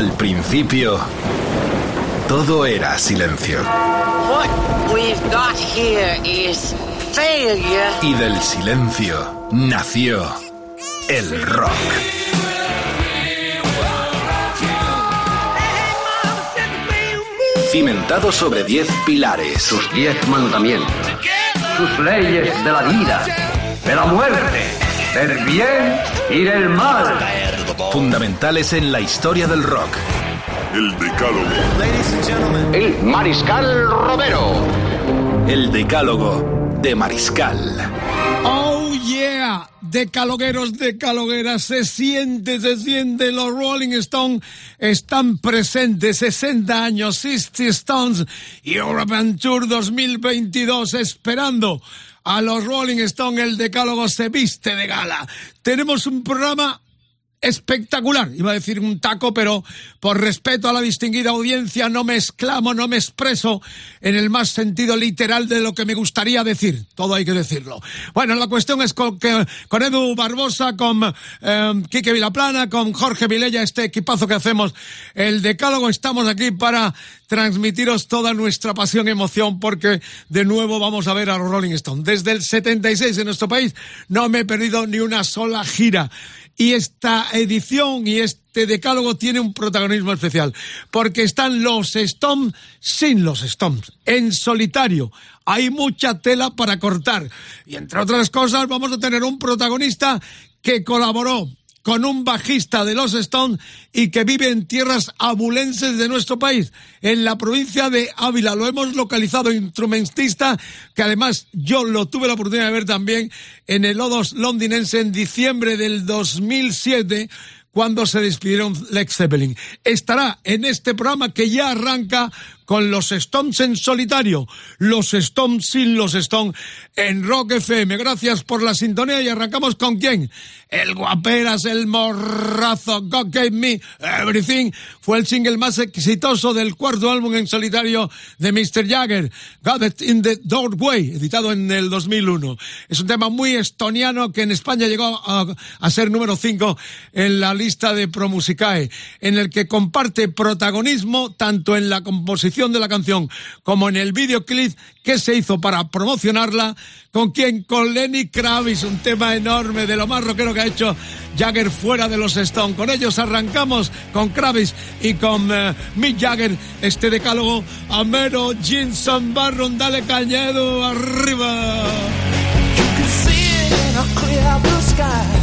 Al principio, todo era silencio. Y del silencio nació el rock. Cimentado sobre diez pilares. Sus diez mandamientos. Sus leyes de la vida, de la muerte, del bien y del mal. Fundamentales en la historia del rock. El Decálogo. El Mariscal Romero. El Decálogo de Mariscal. Oh yeah, decalogueros, decalogueras, se siente, se siente, los Rolling Stones están presentes, 60 años, 60 Stones, European Tour 2022, esperando a los Rolling Stones, el decálogo se viste de gala. Tenemos un programa espectacular. Iba a decir un taco, pero por respeto a la distinguida audiencia no me exclamo, no me expreso en el más sentido literal de lo que me gustaría decir. Todo hay que decirlo. Bueno, la cuestión es con, que, con Edu Barbosa, con eh, Quique Vilaplana, con Jorge Vilella, este equipazo que hacemos, el decálogo, estamos aquí para transmitiros toda nuestra pasión y emoción porque de nuevo vamos a ver a Rolling Stone. Desde el 76 en nuestro país no me he perdido ni una sola gira. Y esta edición y este decálogo tiene un protagonismo especial, porque están los Stones sin los Stones, en solitario. Hay mucha tela para cortar. Y entre otras cosas vamos a tener un protagonista que colaboró con un bajista de los Stones y que vive en tierras abulenses de nuestro país, en la provincia de Ávila. Lo hemos localizado instrumentista, que además yo lo tuve la oportunidad de ver también en el Odos londinense en diciembre del 2007 cuando se despidieron Lex Zeppelin. Estará en este programa que ya arranca con los Stones en solitario, los Stones sin los Stones en Rock FM. Gracias por la sintonía y arrancamos con quién? El guaperas, el morrazo, God Gave Me Everything. Fue el single más exitoso del cuarto álbum en solitario de Mr. Jagger, Got It in the Doorway, editado en el 2001. Es un tema muy estoniano que en España llegó a, ser número 5 en la lista de Promusicae, en el que comparte protagonismo tanto en la composición de la canción como en el videoclip que se hizo para promocionarla, con quien con Lenny Kravitz, un tema enorme de lo más rockero que ha hecho Jagger fuera de los Stones. Con ellos arrancamos con Kravitz y con uh, Mick Jagger este decálogo. Amero, Jinson Barron, dale cañedo arriba. You can see it in a.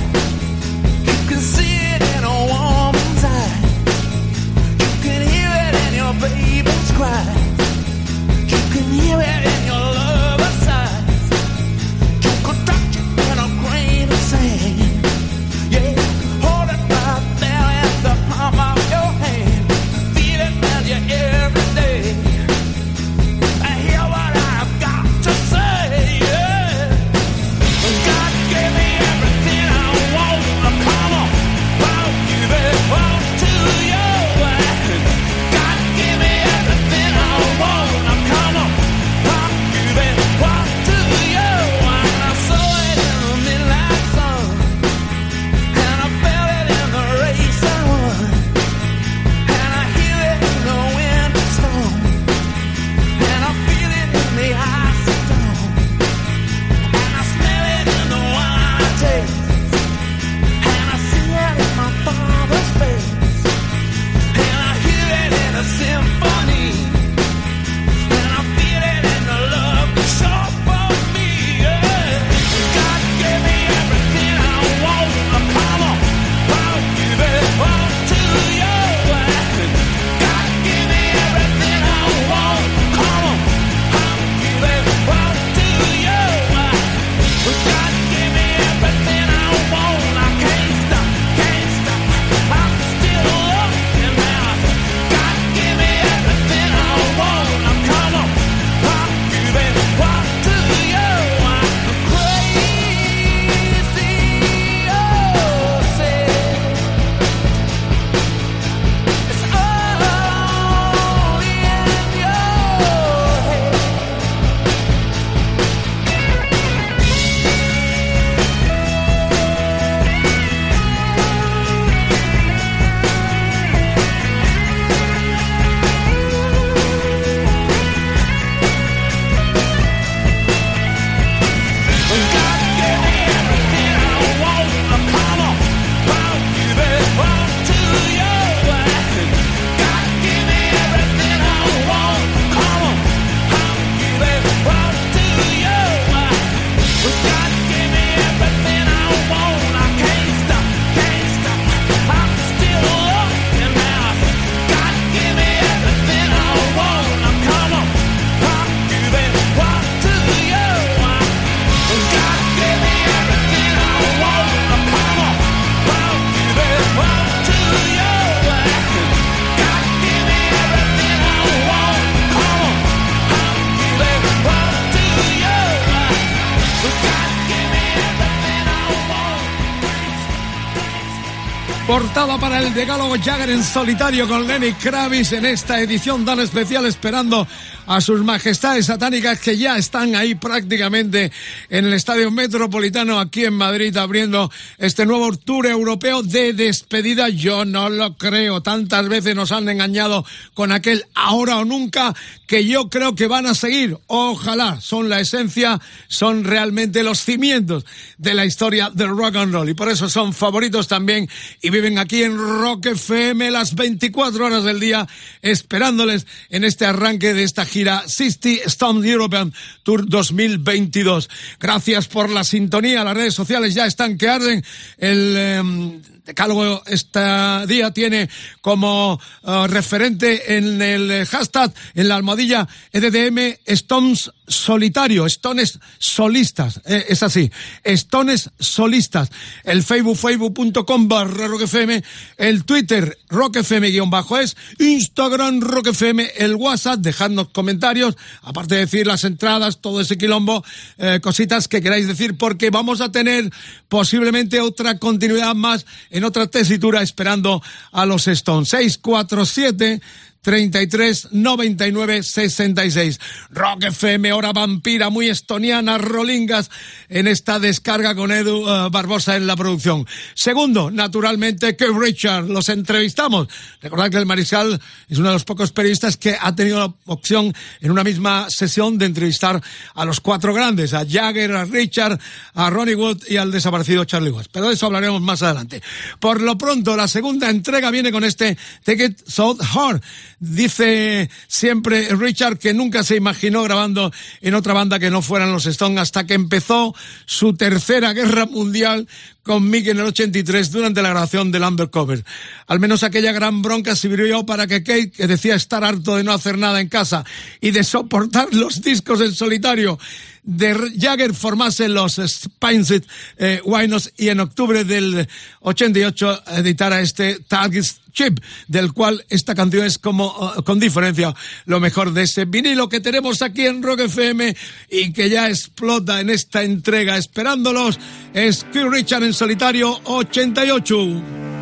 amor para el decálogo Jagger en solitario con Lenny Kravitz en esta edición tan especial esperando a sus majestades satánicas que ya están ahí prácticamente en el Estadio Metropolitano aquí en Madrid abriendo este nuevo tour europeo de despedida. Yo no lo creo. Tantas veces nos han engañado con aquel ahora o nunca que yo creo que van a seguir. Ojalá. Son la esencia, son realmente los cimientos de la historia del rock and roll y por eso son favoritos también y viven aquí en Rock FM las 24 horas del día esperándoles en este arranque de esta gira 60 Stone European Tour 2022. Gracias por la sintonía, las redes sociales ya están que arden. El em, decálogo este día tiene como uh, referente en el hashtag, en la almohadilla EDDM Stones solitario, Stones solistas, eh, es así, Stones solistas. El Facebook, facebook.com barra rockfm, el Twitter rockfm guion bajo es, Instagram rockfm, el WhatsApp, dejadnos comentarios, aparte de decir las entradas, todo ese quilombo, eh, cositas que queráis decir, porque vamos a tener posiblemente otra continuidad más otra tesitura esperando a los Stones. 647 33 99 66. Rock FM, hora vampira, muy estoniana, rolingas en esta descarga con Edu uh, Barbosa en la producción. Segundo, naturalmente, que Richard, los entrevistamos. Recordad que el Mariscal es uno de los pocos periodistas que ha tenido la opción en una misma sesión de entrevistar a los cuatro grandes, a Jagger, a Richard, a Ronnie Wood y al desaparecido Charlie Watts. Pero de eso hablaremos más adelante. Por lo pronto, la segunda entrega viene con este Take It So Hard Dice siempre Richard que nunca se imaginó grabando en otra banda que no fueran los Stones hasta que empezó su tercera guerra mundial con Mick en el 83 durante la grabación del Undercover. Al menos aquella gran bronca sirvió para que Kate, que decía estar harto de no hacer nada en casa y de soportar los discos en solitario, de Jagger formase los Spineset eh, y en octubre del 88 editara este Targets Chip, del cual esta canción es como, uh, con diferencia, lo mejor de ese vinilo que tenemos aquí en Rock FM y que ya explota en esta entrega. Esperándolos es Keith Richard en solitario 88.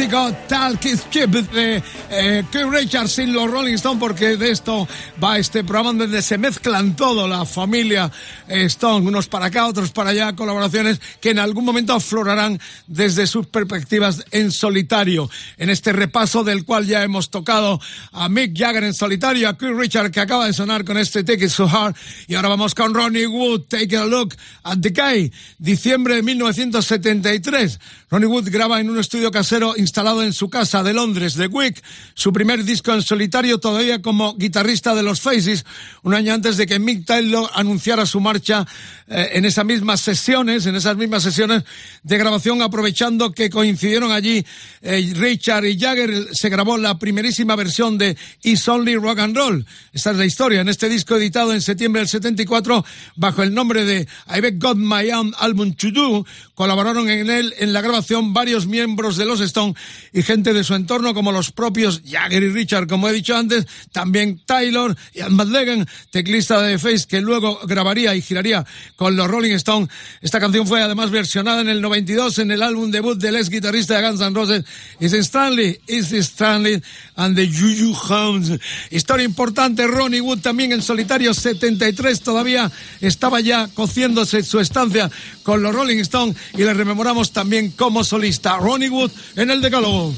El plástico Talk Chip de eh, Keith Richards sin los Rolling Stones, porque de esto va este programa donde se mezclan todo, la familia Stone, unos para acá, otros para allá, colaboraciones que en algún momento aflorarán desde sus perspectivas en solitario. En este repaso del cual ya hemos tocado a Mick Jagger en solitario, a Keith Richards que acaba de sonar con este Take It So Hard, y ahora vamos con Ronnie Wood, Take a Look at the Guy, diciembre de 1973. Ronnie Wood graba en un estudio casero instalado en su casa de Londres, The Wick, su primer disco en solitario todavía como guitarrista de los Faces, un año antes de que Mick Taylor anunciara su marcha eh, en esas mismas sesiones, en esas mismas sesiones de grabación, aprovechando que coincidieron allí eh, Richard y Jagger, se grabó la primerísima versión de It's Only Rock and Roll. Esta es la historia. En este disco editado en septiembre del 74, bajo el nombre de I've Got My Own Album to Do, colaboraron en él en la grabación varios miembros de los Stones y gente de su entorno como los propios Jagger y Richard, como he dicho antes, también Taylor y Al Madlegan, teclista de Face, que luego grabaría y giraría con los Rolling Stones. Esta canción fue además versionada en el 92 en el álbum debut del ex guitarrista de Guns N' Roses, Is Stanley, Is Stanley and the Juju Hounds. Historia importante, Ronnie Wood también en solitario 73 todavía estaba ya cociéndose su estancia con los Rolling Stones y le rememoramos también como solista Ronnie Wood en el Decálogo.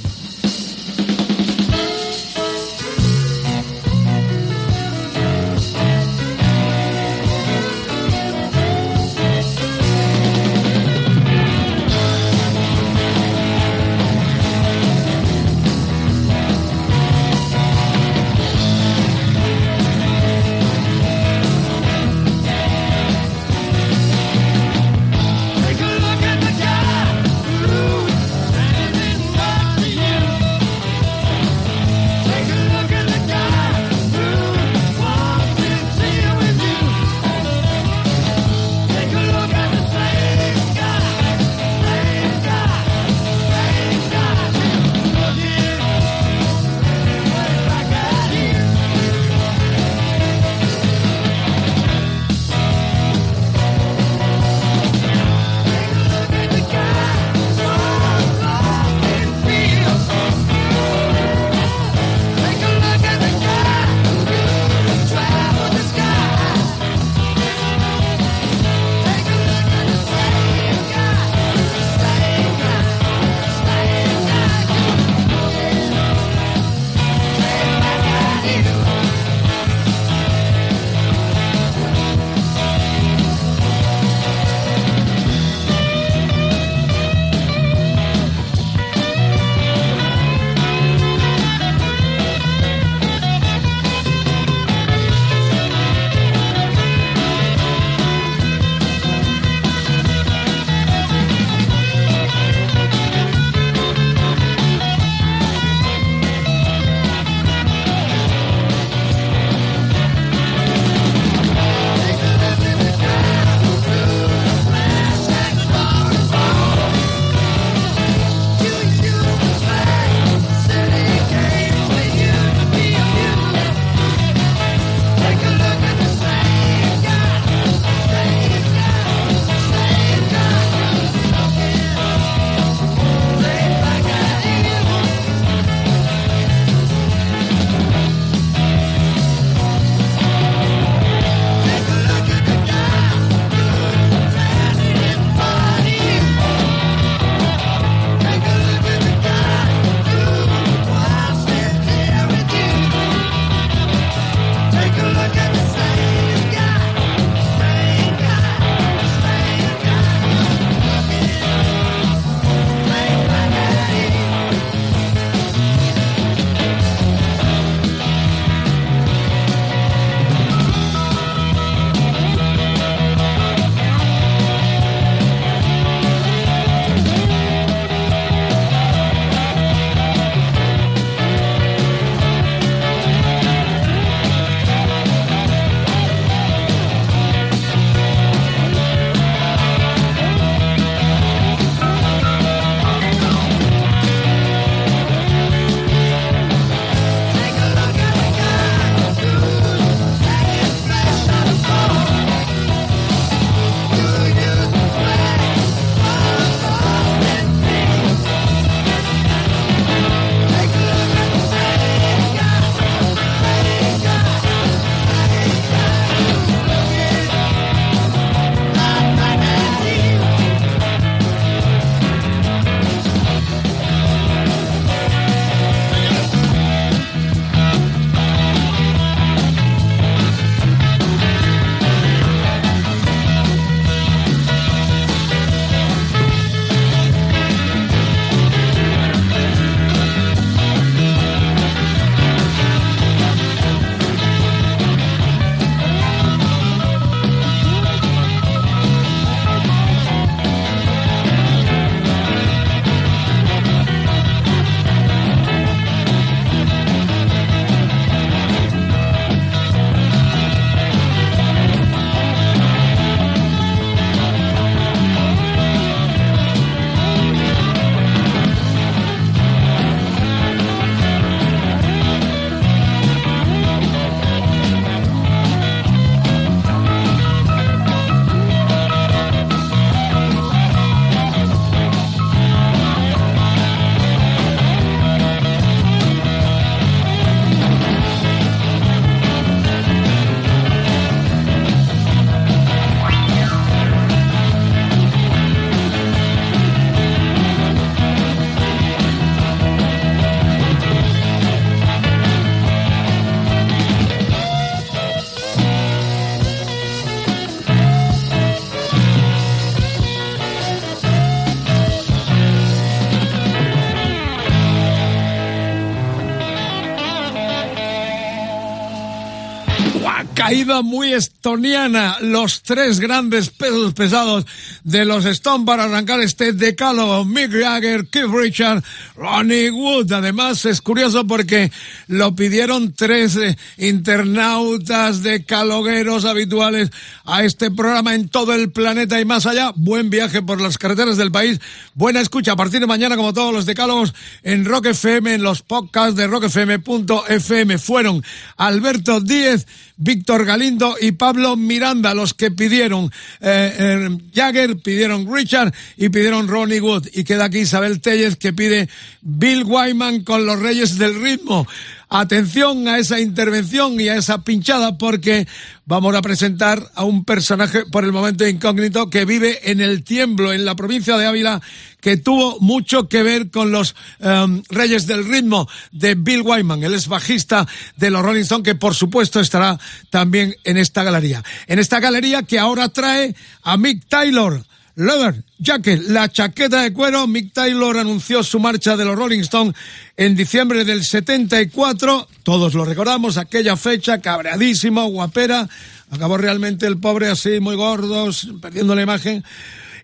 Caída muy estoniana, los tres grandes pesos pesados de los Stone para arrancar este decálogo, Mick Jagger, Keith Richard, Ronnie Wood. Además es curioso porque lo pidieron tres eh, internautas de calogueros habituales a este programa en todo el planeta y más allá. Buen viaje por las carreteras del país, buena escucha a partir de mañana como todos los decálogos en Rock FM, en los podcasts de rockfm.fm. Fueron Alberto Díez, Víctor Galindo y Pablo Miranda, los que pidieron eh, eh, Jagger, pidieron Richard y pidieron Ronnie Wood. Y queda aquí Isabel Tellez que pide Bill Wyman con los Reyes del Ritmo. Atención a esa intervención y a esa pinchada porque vamos a presentar a un personaje por el momento incógnito que vive en el tiemblo, en la provincia de Ávila, que tuvo mucho que ver con los um, Reyes del Ritmo de Bill Wyman, el ex bajista de los Rolling Stones, que por supuesto estará también en esta galería. En esta galería que ahora trae a Mick Taylor Leather Jacket, la chaqueta de cuero. Mick Taylor anunció su marcha de los Rolling Stones en diciembre del 74. Todos lo recordamos, aquella fecha, cabreadísimo, guapera. Acabó realmente el pobre así, muy gordo, perdiendo la imagen.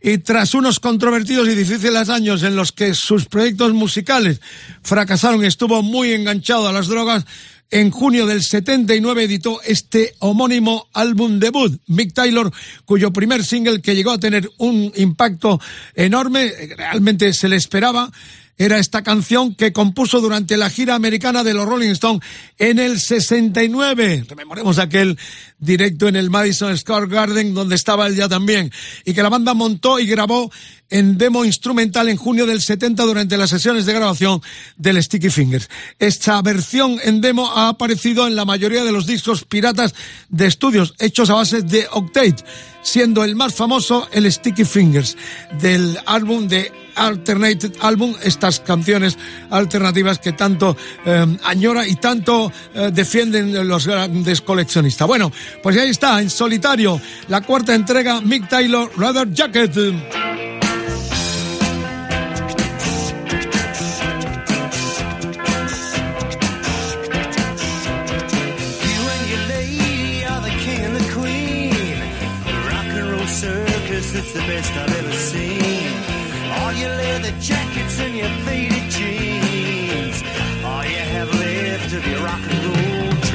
Y tras unos controvertidos y difíciles años en los que sus proyectos musicales fracasaron, estuvo muy enganchado a las drogas, en junio del 79 editó este homónimo álbum debut, Mick Taylor, cuyo primer single que llegó a tener un impacto enorme, realmente se le esperaba, era esta canción que compuso durante la gira americana de los Rolling Stones en el 69. Rememoremos aquel directo en el Madison Square Garden donde estaba él ya también y que la banda montó y grabó en demo instrumental en junio del 70 durante las sesiones de grabación del Sticky Fingers. Esta versión en demo ha aparecido en la mayoría de los discos piratas de estudios hechos a base de Octate, siendo el más famoso el Sticky Fingers del álbum de Alternated Album, estas canciones alternativas que tanto eh, añora y tanto eh, defienden los grandes coleccionistas. Bueno, pues ahí está, en solitario, la cuarta entrega, Mick Taylor, Rather Jacket. It's the king and the queen Rock and roll circus, that's the best I've ever seen. All your leather jackets and your faded jeans. All you have left of your rock and roll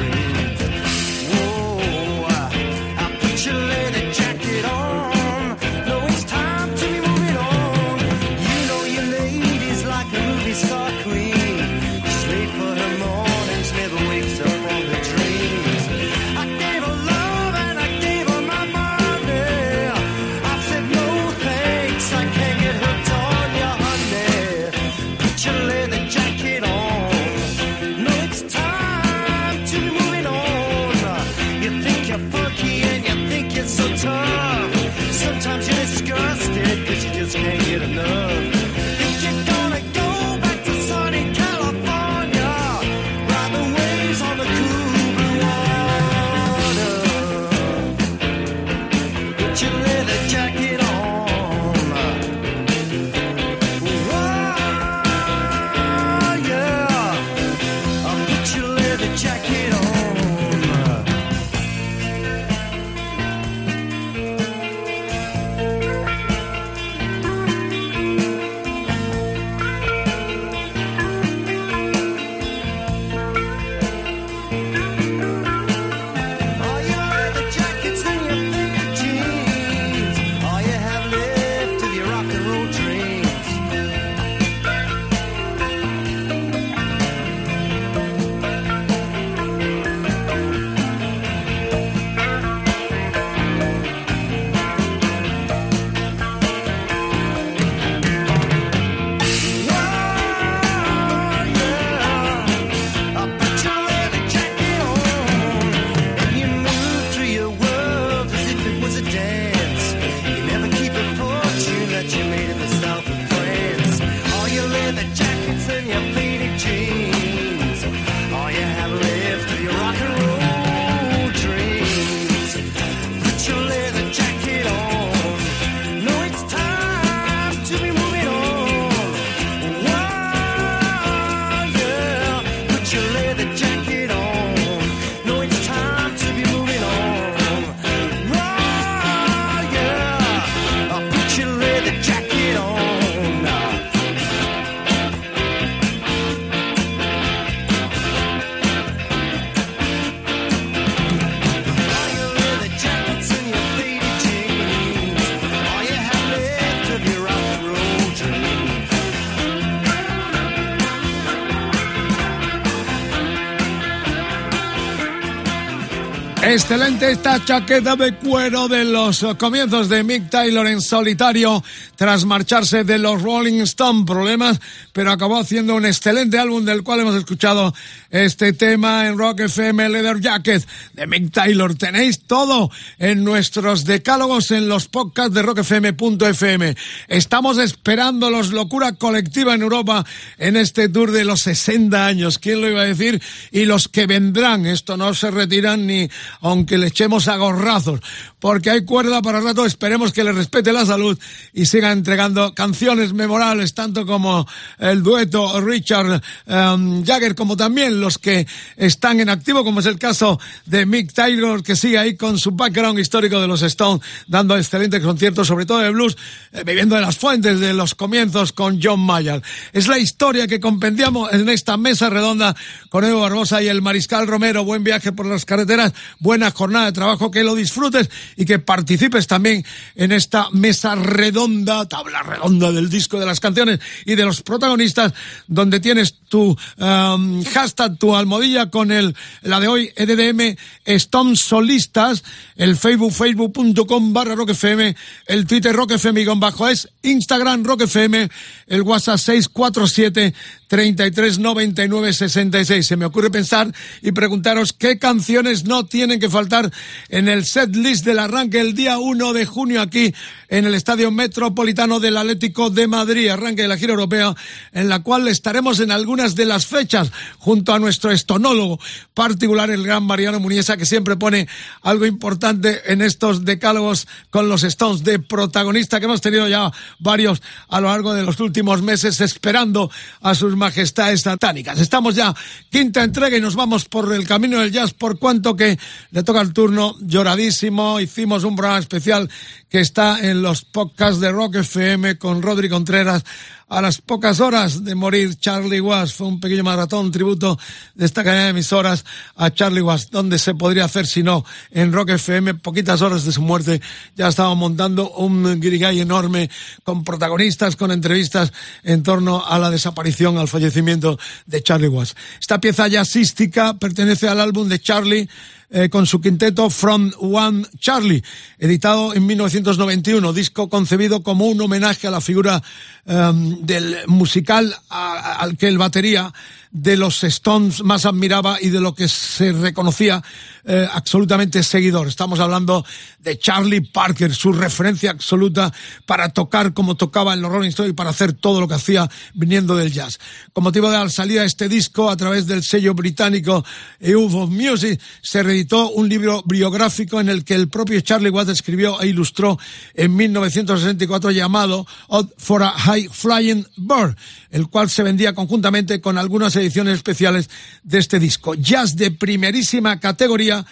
Excelente esta chaqueta de cuero de los comienzos de Mick Taylor en solitario tras marcharse de los Rolling Stone. Problemas, pero acabó haciendo un excelente álbum del cual hemos escuchado este tema en Rock FM Leather Jacket de Mick Taylor. Tenéis todo en nuestros decálogos en los podcasts de rockfm.fm. Estamos esperando los locura colectiva en Europa en este tour de los 60 años. ¿Quién lo iba a decir? Y los que vendrán. Esto no se retiran ni aunque le echemos a gorrazos, porque hay cuerda para rato, esperemos que le respete la salud y siga entregando canciones memorables, tanto como el dueto Richard um, Jagger, como también los que están en activo, como es el caso de Mick Taylor, que sigue ahí con su background histórico de los Stones, dando excelentes conciertos, sobre todo de blues, eh, bebiendo de las fuentes de los comienzos con John Mayer. Es la historia que compendiamos en esta mesa redonda con Evo Barbosa y el Mariscal Romero. Buen viaje por las carreteras buena jornada de trabajo, que lo disfrutes y que participes también en esta mesa redonda, tabla redonda del disco de las canciones y de los protagonistas, donde tienes tu um, hashtag, tu almohadilla con el, la de hoy, EDDM Stone Solistas, el Facebook, facebook.com barra rockfm, el Twitter rockfm con bajo es, Instagram rockfm, el WhatsApp 647 339966. Se me ocurre pensar y preguntaros qué canciones no tienen que faltar en el set list del arranque el día 1 de junio aquí en el Estadio Metropolitano del Atlético de Madrid, arranque de la gira europea, en la cual estaremos en algunas de las fechas junto a nuestro estonólogo particular, el gran Mariano Muniesa, que siempre pone algo importante en estos decálogos con los Stones de protagonista que hemos tenido ya varios a lo largo de los últimos meses esperando a sus majestades satánicas. Estamos ya quinta entrega y nos vamos por el camino del jazz por cuanto que le toca el turno lloradísimo. Hicimos un programa especial que está en los podcasts de Rock FM con Rodri Contreras. A las pocas horas de morir Charlie Was, fue un pequeño maratón, tributo de esta cadena de emisoras a Charlie Was, donde se podría hacer si no en Rock FM, poquitas horas de su muerte, ya estábamos montando un guirigay enorme con protagonistas, con entrevistas en torno a la desaparición, al fallecimiento de Charlie Was. Esta pieza jazzística pertenece al álbum de Charlie, eh, con su quinteto From One Charlie, editado en 1991, disco concebido como un homenaje a la figura um, del musical al que el batería de los Stones más admiraba y de lo que se reconocía eh, absolutamente seguidor. Estamos hablando de Charlie Parker, su referencia absoluta para tocar como tocaba en los Rolling Stones y para hacer todo lo que hacía viniendo del jazz. Con motivo de la salida de este disco a través del sello británico of Music, se reeditó un libro biográfico en el que el propio Charlie Watts escribió e ilustró en 1964 llamado Odd for a High Flying Bird, el cual se vendía conjuntamente con algunas ediciones especiales de este disco. Jazz de primerísima categoría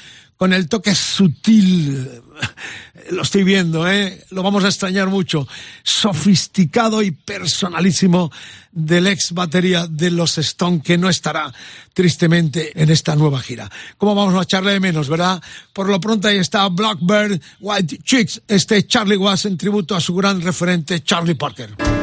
con el toque sutil, lo estoy viendo, ¿eh? lo vamos a extrañar mucho, sofisticado y personalísimo del ex batería de los Stone que no estará tristemente en esta nueva gira. ¿Cómo vamos a echarle de menos, verdad? Por lo pronto ahí está Blackbird White Chicks, este Charlie Was en tributo a su gran referente Charlie Parker.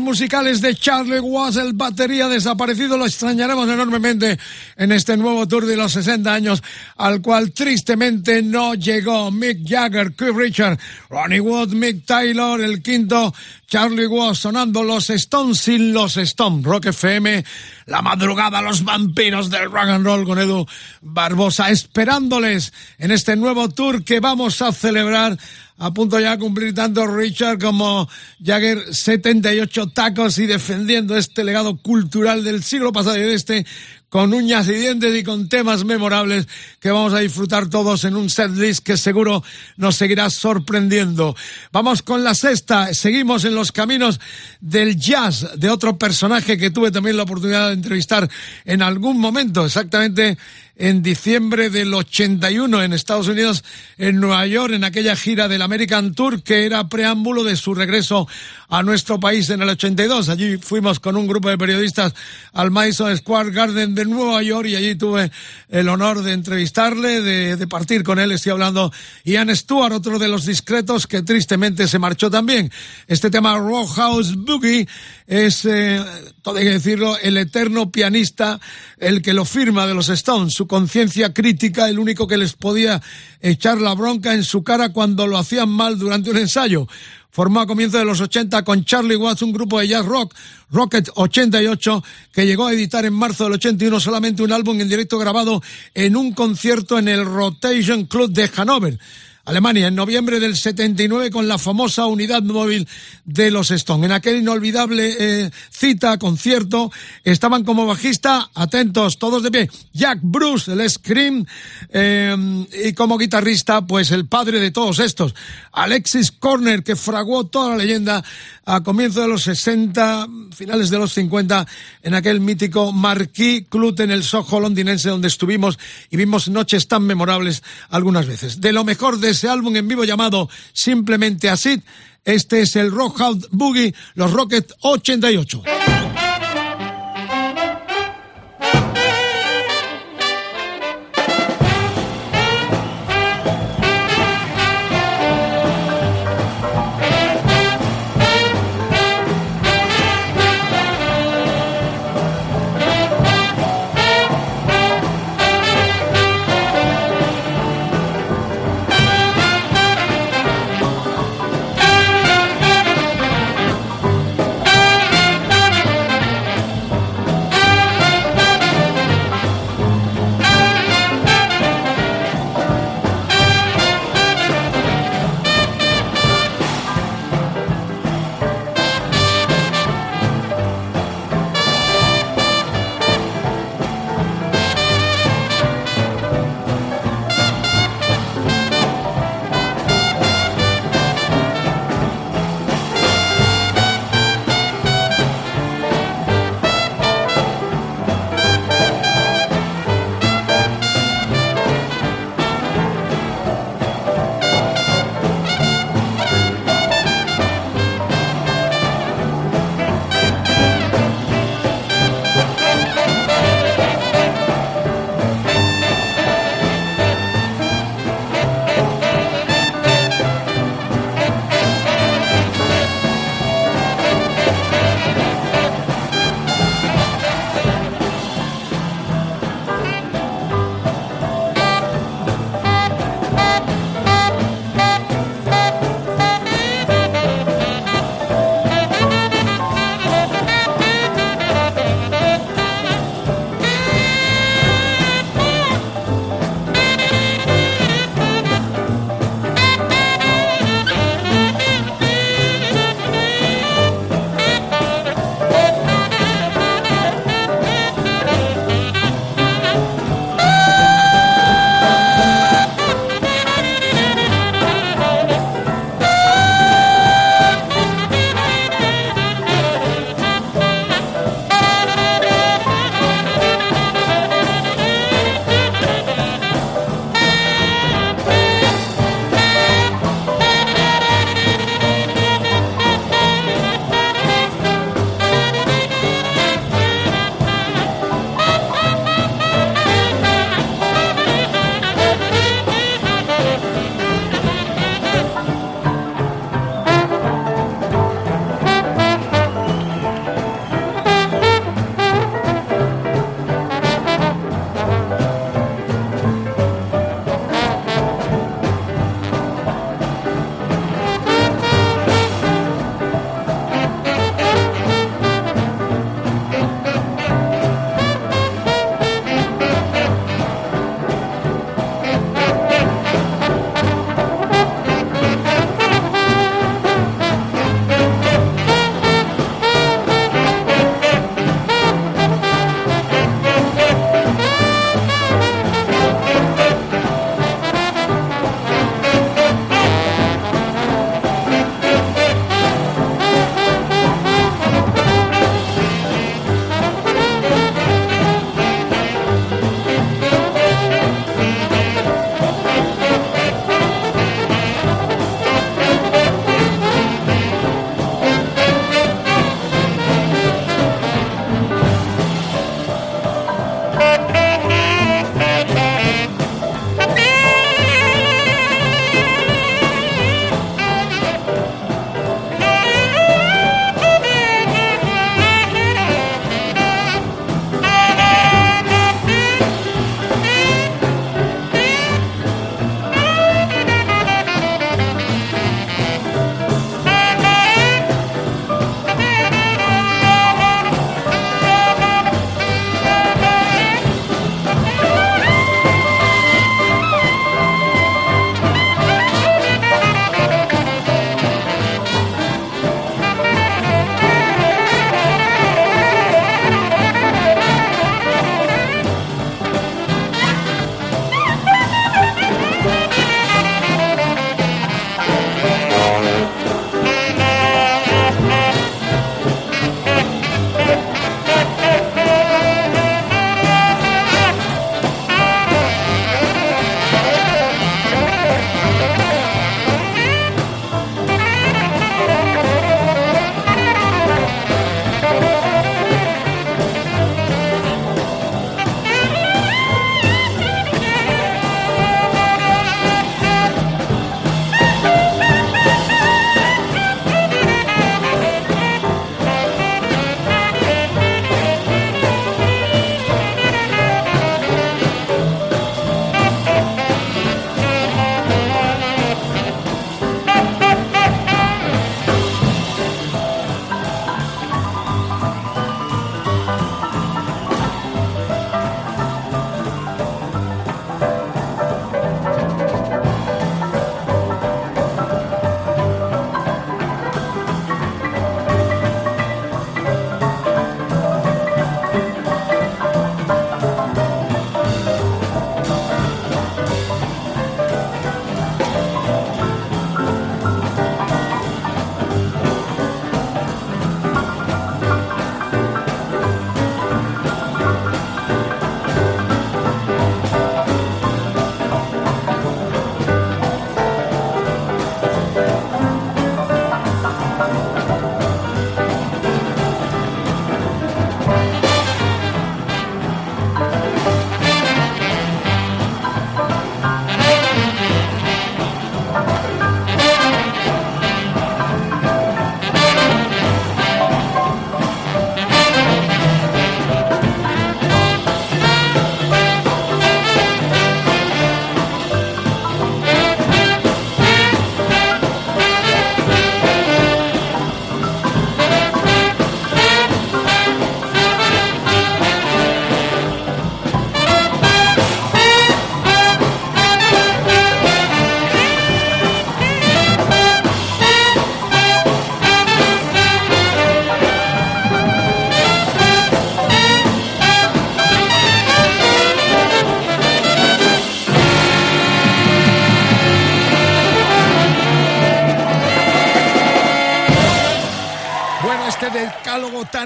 Musicales de Charlie Watts, el batería desaparecido, lo extrañaremos enormemente en este nuevo tour de los 60 años, al cual tristemente no llegó Mick Jagger, Keith Richard, Ronnie Wood, Mick Taylor, el quinto, Charlie Watts sonando los Stones sin los Stones, Rock FM, la madrugada, los vampiros del rock and roll con Edu Barbosa, esperándoles en este nuevo tour que vamos a celebrar a punto ya de cumplir tanto Richard como Jagger 78 tacos y defendiendo este legado cultural del siglo pasado y de este con uñas y dientes y con temas memorables que vamos a disfrutar todos en un set list que seguro nos seguirá sorprendiendo. Vamos con la sexta, seguimos en los caminos del jazz de otro personaje que tuve también la oportunidad de entrevistar en algún momento, exactamente en diciembre del 81 en Estados Unidos, en Nueva York, en aquella gira del American Tour que era preámbulo de su regreso a nuestro país en el 82. Allí fuimos con un grupo de periodistas al Madison Square Garden de Nueva York y allí tuve el honor de entrevistarle, de, partir con él. Estoy hablando Ian Stewart, otro de los discretos que tristemente se marchó también. Este tema Rock House Boogie es, eh, todo decirlo, el eterno pianista, el que lo firma de los Stones. Su conciencia crítica, el único que les podía echar la bronca en su cara cuando lo hacían mal durante un ensayo. Formó a comienzos de los 80 con Charlie Watts un grupo de jazz rock, Rocket 88, que llegó a editar en marzo del 81 solamente un álbum en directo grabado en un concierto en el Rotation Club de Hanover. Alemania en noviembre del 79 con la famosa unidad móvil de los Stones. En aquel inolvidable eh, cita, concierto, estaban como bajista, atentos, todos de pie, Jack Bruce, el Scream, eh, y como guitarrista, pues el padre de todos estos, Alexis Corner, que fraguó toda la leyenda a comienzos de los 60, finales de los 50, en aquel mítico Marquis Club en el Soho londinense donde estuvimos y vimos noches tan memorables algunas veces. De lo mejor de ese álbum en vivo llamado simplemente Acid, este es el Rock House Boogie, los Rocket 88.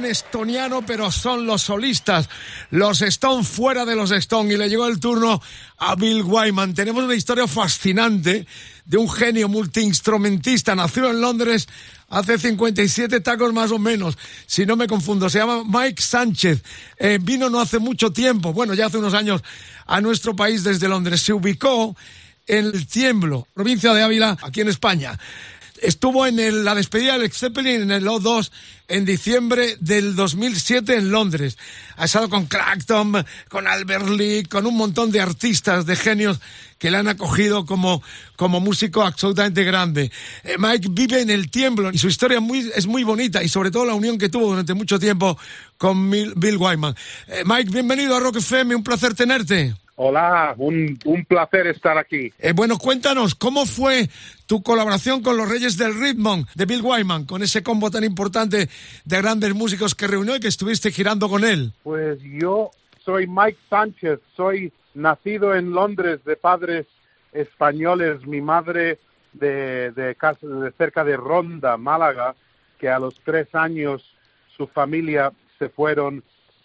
Estoniano, pero son los solistas, los Stone fuera de los Stone, y le llegó el turno a Bill Wyman. Tenemos una historia fascinante de un genio multiinstrumentista, nació en Londres hace 57 tacos más o menos, si no me confundo. Se llama Mike Sánchez. Eh, vino no hace mucho tiempo, bueno, ya hace unos años, a nuestro país desde Londres. Se ubicó en el Tiemblo, provincia de Ávila, aquí en España. Estuvo en el- la despedida del Zeppelin en el O2 en diciembre del 2007 en Londres. Ha estado con Clapton, con Albert Lee, con un montón de artistas, de genios que le han acogido como, como músico absolutamente grande. Eh, Mike vive en el tiemblo y su historia es muy bonita y sobre todo la unión que tuvo durante mucho tiempo con Bill, Bill Wyman. Eh, Mike, bienvenido a Rock FM, un placer tenerte. Hola, un, un placer estar aquí. Eh, bueno, cuéntanos, ¿cómo fue tu colaboración con los Reyes del Ritmo de Bill Wyman, con ese combo tan importante de grandes músicos que reunió y que estuviste girando con él? Pues yo soy Mike Sánchez, soy nacido en Londres de padres españoles, mi madre de, de, casa, de cerca de Ronda, Málaga, que a los tres años su familia se fueron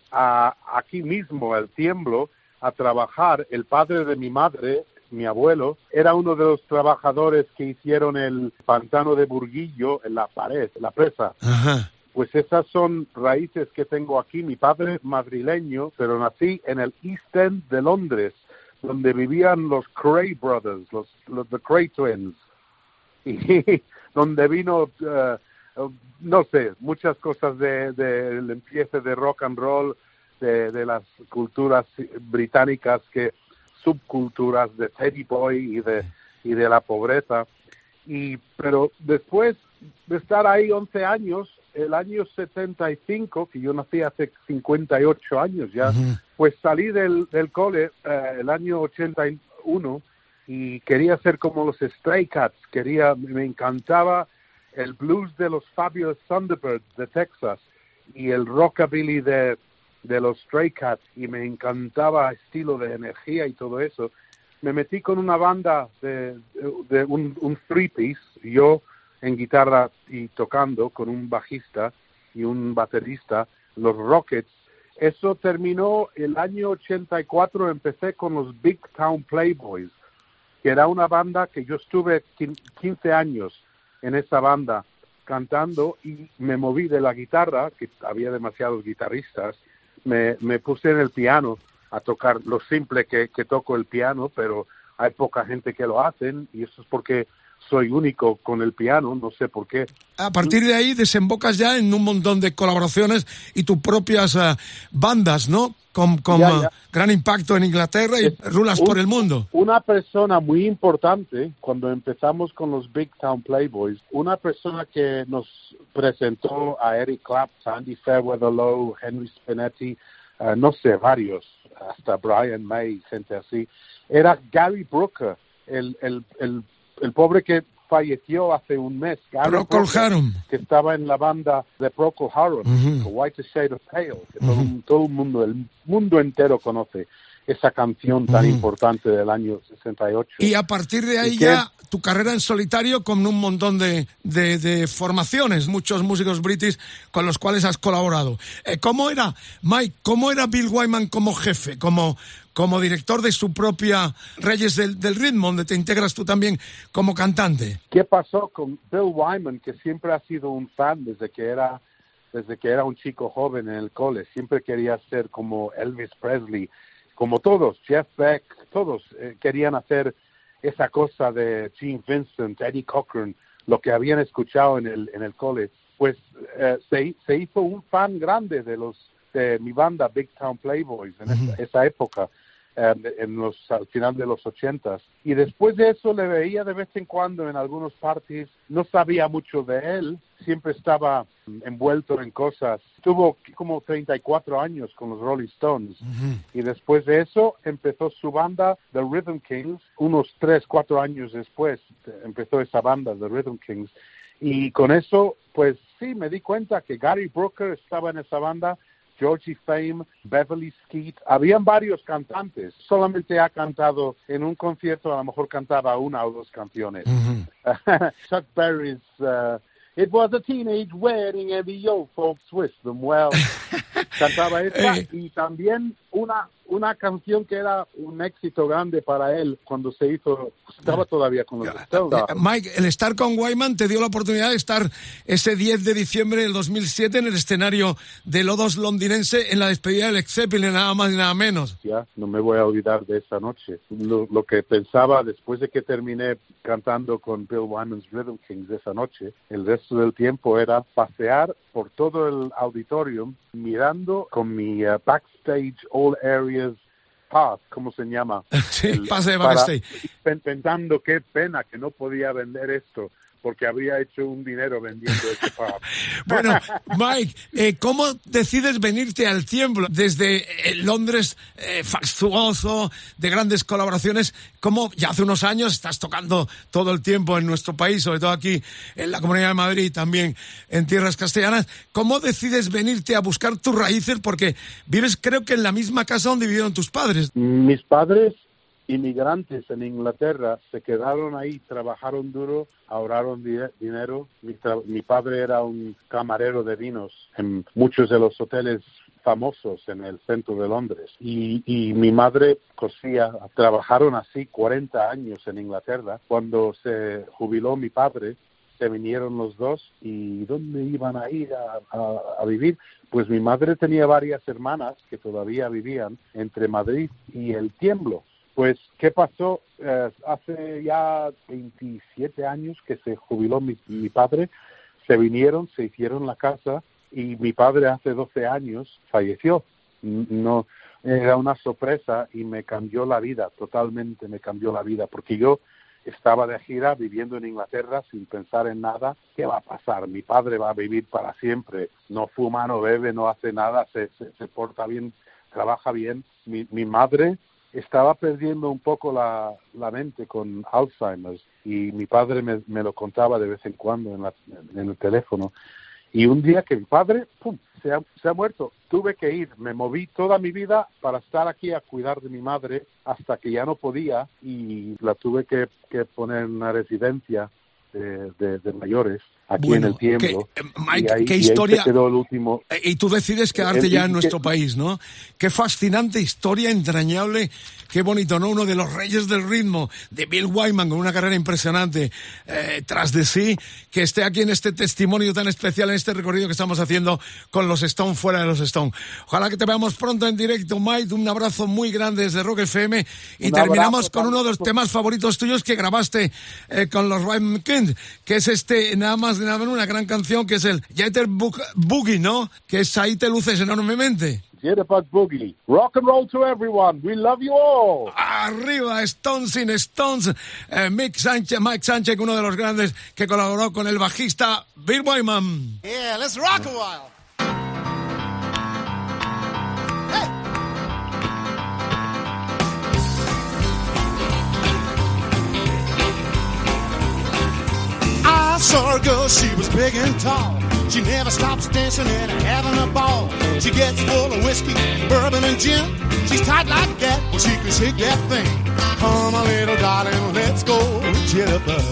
a, aquí mismo, al Tiemblo, a trabajar. El padre de mi madre, mi abuelo, era uno de los trabajadores que hicieron el pantano de Burguillo en la pared, la presa. Ajá. Pues esas son raíces que tengo aquí. Mi padre es madrileño, pero nací en el East End de Londres, donde vivían los Cray Brothers, los, los The Cray Twins, y donde vino, eh, no sé, muchas cosas del de, empiece de rock and roll, de, de las culturas británicas, que subculturas de Teddy Boy y de, y de la pobreza. Y, pero después de estar ahí 11 años, el año 75, que yo nací hace 58 años ya, pues salí del, del cole eh, el año 81 y quería ser como los Stray Cats, quería, me encantaba el blues de los Fabulous Thunderbirds de Texas y el rockabilly de, de los Stray Cats y me encantaba estilo de energía y todo eso. Me metí con una banda de, un, un three piece, yo en guitarra y tocando con un bajista y un baterista, los Rockets. Eso terminó el año 84, empecé con los Big Town Playboys, que era una banda que yo estuve quin- 15 años en esa banda cantando y me moví de la guitarra, que había demasiados guitarristas, me, me puse en el piano a tocar lo simple que, que toco el piano, pero hay poca gente que lo hacen y eso es porque soy único con el piano, no sé por qué. A partir de ahí desembocas ya en un montón de colaboraciones y tus propias eh, bandas, ¿no? Con, con Ya, eh, ya. gran impacto en Inglaterra y Es rulas un- por el mundo. Una persona muy importante cuando empezamos con los Big Town Playboys, una persona que nos presentó a Eric Clapton, Andy Fairweather Lowe, Henry Spinetti, eh, no sé, varios, hasta Brian May, gente así, era Gary Brooker, el, el, el, el pobre que falleció hace un mes. Gary Procol Brooker, Harum. que estaba en la banda de Procol Harum, Ujú. White Shade of Pale, que todo, todo el mundo, el mundo entero conoce esa canción tan Ujú. importante del año 68. Y a partir de ahí ya tu carrera en solitario con un montón de, de- de formaciones, muchos músicos british con los cuales has colaborado. Eh, ¿Cómo era, Mike, cómo era Bill Wyman como jefe, como, como director de su propia Reyes del, del Ritmo, donde te integras tú también como cantante? ¿Qué pasó con Bill Wyman, que siempre ha sido un fan desde que era desde que era un chico joven en el cole? Siempre quería ser como Elvis Presley, como todos, Jeff Beck, todos eh, querían hacer esa cosa de Gene Vincent, Eddie Cochran, lo que habían escuchado en el en el cole. Pues eh, se, se hizo un fan grande de los de mi banda Big Town Playboys en esa, esa época en los al final de los ochentas. Y después de eso le veía de vez en cuando en algunos parties. No sabía mucho de él. Siempre estaba envuelto en cosas. Tuvo como 34 años con los Rolling Stones. Y después de eso empezó su banda The Rhythm Kings. Unos 3, 4 años después empezó esa banda The Rhythm Kings. Y con eso pues sí me di cuenta que Gary Brooker estaba en esa banda Georgie Fame, Beverly Skeet, habían varios cantantes. Solamente ha cantado en un concierto, a lo mejor cantaba una o dos canciones. Chuck Berry's uh, It was a teenage wedding and the old folks wished them well. Cantaba esa Eh. y también una una canción que era un éxito grande para él cuando se hizo, estaba todavía con los Mike, el estar con Wyman te dio la oportunidad de estar ese 10 de diciembre del 2007 en el escenario de Lodos londinense en la despedida del Zeppelin, nada más y nada menos. Ya, no me voy a olvidar de esa noche. Lo, lo que pensaba después de que terminé cantando con Bill Wyman's Rhythm Kings esa noche, el resto del tiempo era pasear por todo el auditorium mirando con mi eh, backstage all areas pass, ¿cómo se llama? Sí, El- pase de para- Pensando qué pena que no podía vender esto porque habría hecho un dinero vendiendo este pass. Bueno, Mike, eh, ¿cómo decides venirte al tiempo desde eh, Londres eh, fastuoso, de grandes colaboraciones? ¿Cómo ya hace unos años estás tocando todo el tiempo en nuestro país, sobre todo aquí en la Comunidad de Madrid y también en tierras castellanas? ¿Cómo decides venirte a buscar tus raíces? Porque vives creo que en la misma casa donde vivieron tus padres. Mis padres inmigrantes en Inglaterra se quedaron ahí, trabajaron duro, ahorraron di- dinero. Mi, padre era un camarero de vinos en muchos de los hoteles famosos en el centro de Londres. Y, y mi madre cosía, trabajaron así 40 años en Inglaterra. Cuando se jubiló mi padre, se vinieron los dos y ¿dónde iban a ir a- a vivir? Pues mi madre tenía varias hermanas que todavía vivían entre Madrid y el Tiemblo. Pues, ¿qué pasó? Eh, hace ya 27 años que se jubiló mi, mi padre, se vinieron, se hicieron la casa y mi padre hace 12 años falleció. No, era una sorpresa y me cambió la vida, totalmente me cambió la vida, porque yo estaba de gira viviendo en Inglaterra sin pensar en nada. ¿Qué va a pasar? Mi padre va a vivir para siempre. No fuma, no bebe, no hace nada, se, se, se porta bien, trabaja bien. Mi, mi madre estaba perdiendo un poco la, la mente con Alzheimer y mi padre me, me lo contaba de vez en cuando en, la- en el teléfono. Y un día que mi padre pum, se, ha, se ha muerto, tuve que ir, me moví toda mi vida para estar aquí a cuidar de mi madre hasta que ya no podía y la tuve que, poner en una residencia de, de- de mayores aquí Bueno, en el tiempo. que, eh, Mike, y ahí, qué y ahí historia- se quedó el último. Eh, Y tú decides quedarte El- ya en nuestro que- país, ¿no? Qué fascinante historia, entrañable, qué bonito, ¿no? Uno de los reyes del ritmo, de Bill Wyman, con una carrera impresionante eh, tras de sí, que esté aquí en este testimonio tan especial, en este recorrido que estamos haciendo con los Stone fuera de los Stone. Ojalá que te veamos pronto en directo, Mike. Un abrazo muy grande desde Rock FM. Y Un terminamos abrazo con uno de los temas favoritos tuyos que grabaste eh, con los Wyman Kings, que es este, nada más de nada menos, una gran canción que es el Jeter Boog- Boogie, ¿no? Que es ahí te luces enormemente. Jitterbug Boogie. Rock and roll to everyone. We love you all. Arriba, Stones sin Stones. Eh, Mick Sánchez, Mike Sánchez, uno de los grandes que colaboró con el bajista Bill Wyman. Yeah, let's rock a while. I saw a girl, she was big and tall. She never stops dancing and having a ball. She gets full of whiskey, bourbon, and gin. She's tight like that, well, she can shake that thing. Come on, little darling, let's go jitterbug.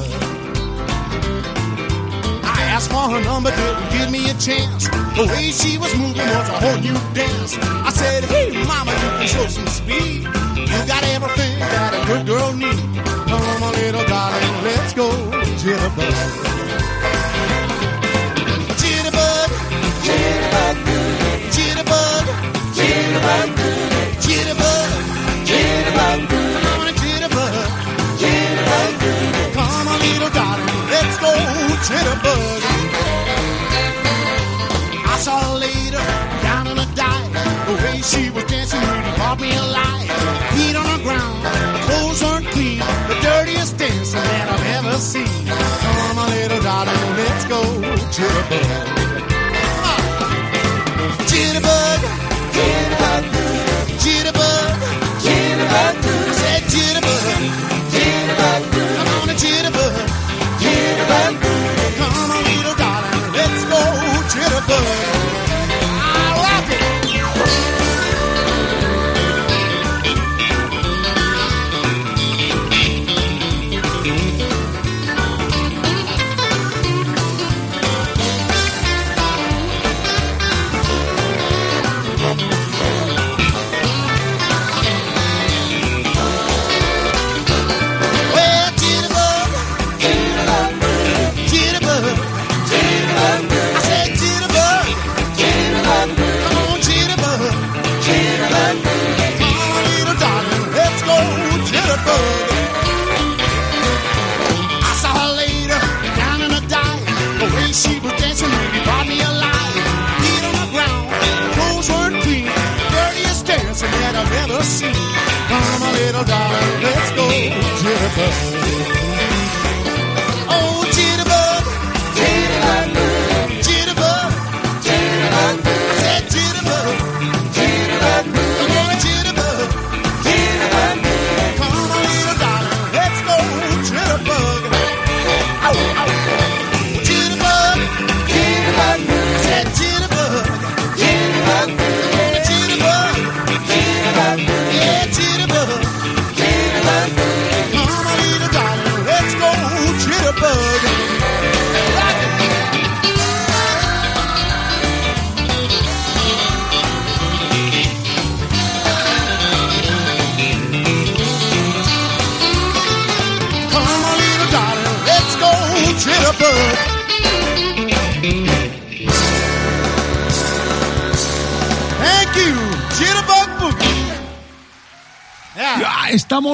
I asked for her number, didn't give me a chance. The way she was moving was a whole new dance. I said, hey, mama, you can show some speed. You got everything that a good girl needs. Come on, little darling, let's go jitterbug. Jitterbug, jitterbug, jitterbug, jitterbug, jitterbug, jitterbug. Come on, little darling, let's go jitterbug. I saw later down in a dive. The way she was dancing really me alive. Feet on the ground, clothes weren't clean. The dancing that I've ever seen. Come on, little darling, let's go on. Ah. Jitterbug, jitterbug, jitterbug,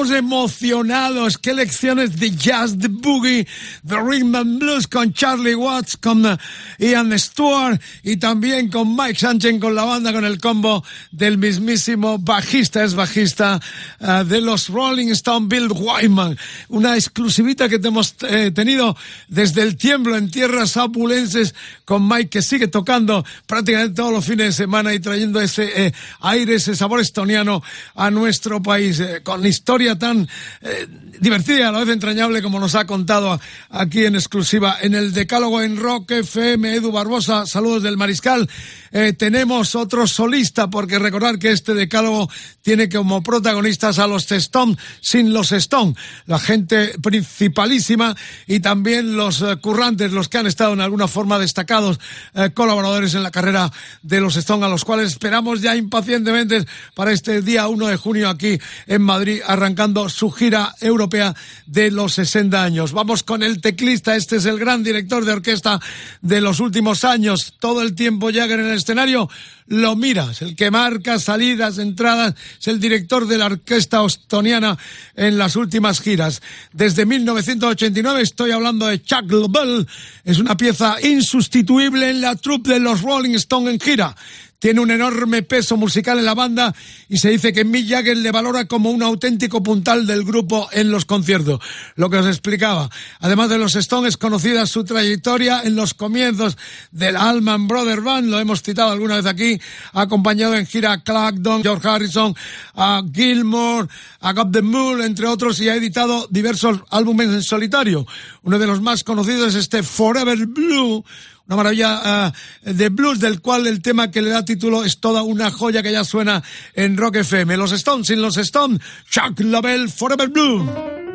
Emocionados. Qué lecciones de jazz, de boogie, de rhythm and blues con Charlie Watts, con eh, Ian Stewart y también con Mike Sanchez con la banda, con el combo del mismísimo bajista, es bajista eh, de los Rolling Stone, Bill Wyman. Una exclusivita que hemos eh, tenido desde el tiemblo en tierras apulenses con Mike que sigue tocando prácticamente todos los fines de semana y trayendo ese eh, aire, ese sabor estoniano a nuestro país, con tan eh, divertida y a la vez entrañable como nos ha contado aquí en exclusiva en el Decálogo en Rock FM. Edu Barbosa, saludos del Mariscal. Eh, tenemos otro solista, porque recordar que este Decálogo tiene como protagonistas a los Stone sin los Stone, la gente principalísima y también los eh, currantes, los que han estado en alguna forma destacados colaboradores en la carrera de los Stone, a los cuales esperamos ya impacientemente para este día 1 de junio aquí en Madrid, su gira europea de los 60 años. Vamos con el teclista, este es el gran director de orquesta de los últimos años, todo el tiempo Jagger en el escenario, lo miras, el que marca salidas, entradas, es el director de la orquesta ostoniana en las últimas giras. Desde 1989 estoy hablando de Chuck Lobel, es una pieza insustituible en la troupe de los Rolling Stones en gira tiene un enorme peso musical en la banda y se dice que Mick Jagger le valora como un auténtico puntal del grupo en los conciertos. Lo que os explicaba. Además de los Stones, conocida su trayectoria en los comienzos del Allman Brothers Band, lo hemos citado alguna vez aquí, ha acompañado en gira a Clapton, George Harrison, a Gilmore, a Got the Moon, entre otros, y ha editado diversos álbumes en solitario. Uno de los más conocidos es este Forever Blue, una maravilla eh, de blues del cual el tema que le da título es toda una joya que ya suena en Rock FM. Los Stones sin los Stones, Chuck Lovell, Forever Blue.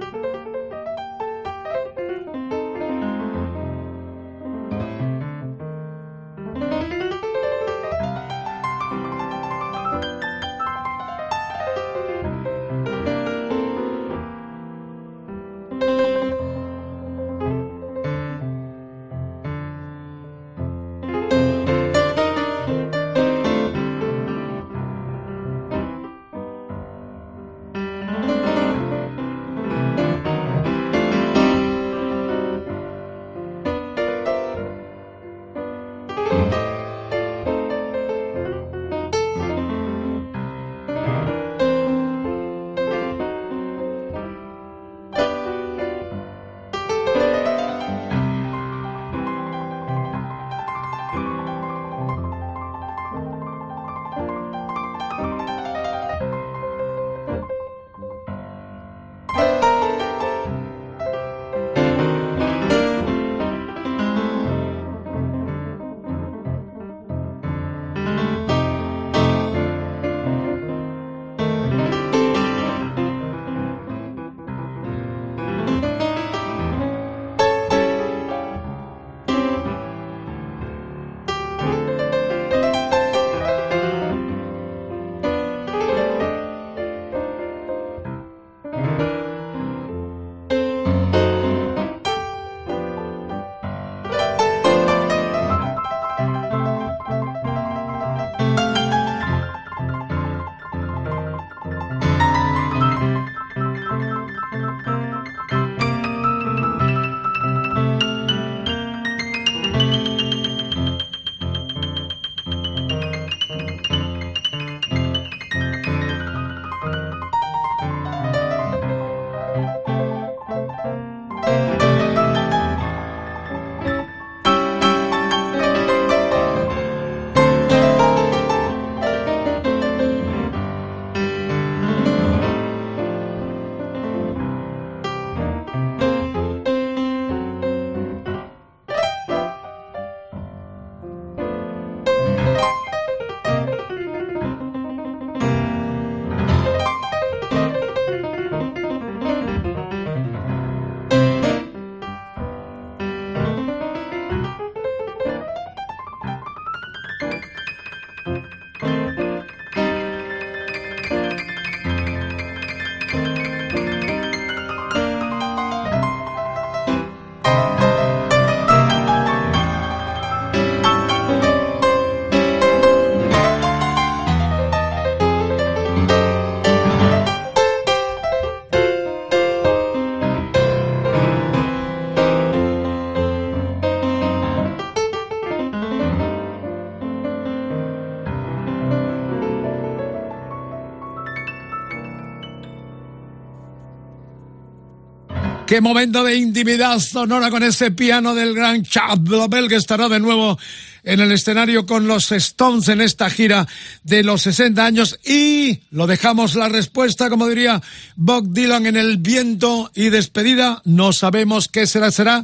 Momento de intimidad sonora con ese piano del gran Chad Blobel que estará de nuevo en el escenario con los Stones en esta gira de los 60 años y lo dejamos la respuesta, como diría Bob Dylan, en el viento y despedida. No sabemos qué será, será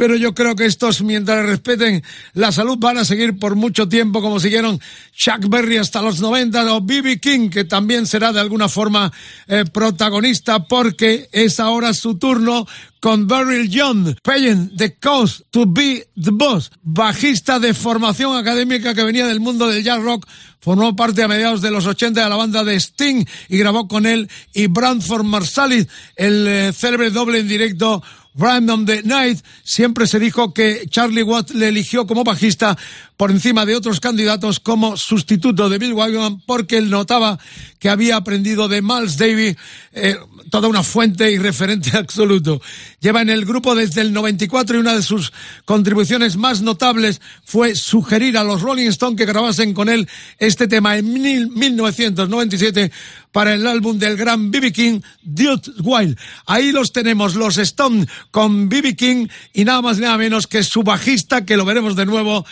pero yo creo que estos, mientras respeten la salud, van a seguir por mucho tiempo, como siguieron Chuck Berry hasta los 90 o B.B. King, que también será de alguna forma eh, protagonista, porque es ahora su turno con Beryl John, paying the cost to be the boss, bajista de formación académica que venía del mundo del jazz rock, formó parte a mediados de los 80 de la banda de Sting y grabó con él y Branford Marsalis el eh, célebre doble en directo Random the Night, siempre se dijo que Charlie Watts le eligió como bajista por encima de otros candidatos como sustituto de Bill Wyman porque él notaba que había aprendido de Miles Davis eh, toda una fuente y referente absoluto. Lleva en el grupo desde el 94 y una de sus contribuciones más notables fue sugerir a los Rolling Stones que grabasen con él este tema en 1997 para el álbum del gran B.B. King, Dude Wild. Ahí los tenemos, los Stones con B.B. King y nada más nada menos que su bajista, que lo veremos de nuevo,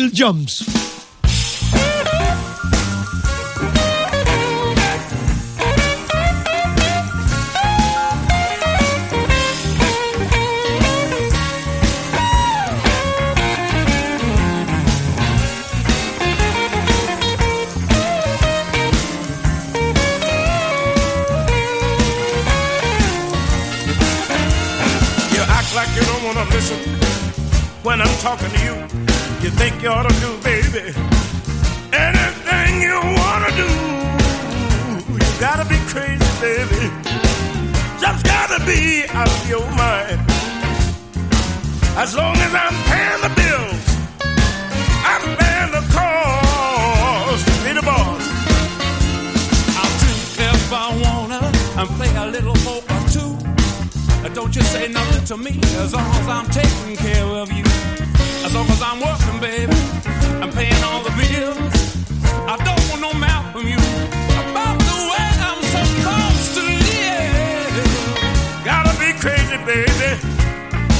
jumps. You act like you don't want to listen when I'm talking to you. You ought to do, baby, anything you wanna do. You gotta be crazy, baby. Just gotta be out of your mind. As long as I'm paying the bills, I'm paying the cost to be the boss. I'll do if I wanna and play a little for don't you say nothing to me as long as I'm taking care of you. Long as I'm working, baby, I'm paying all the bills. I don't want no mouth from you about the way I'm supposed to live. Gotta be crazy, baby.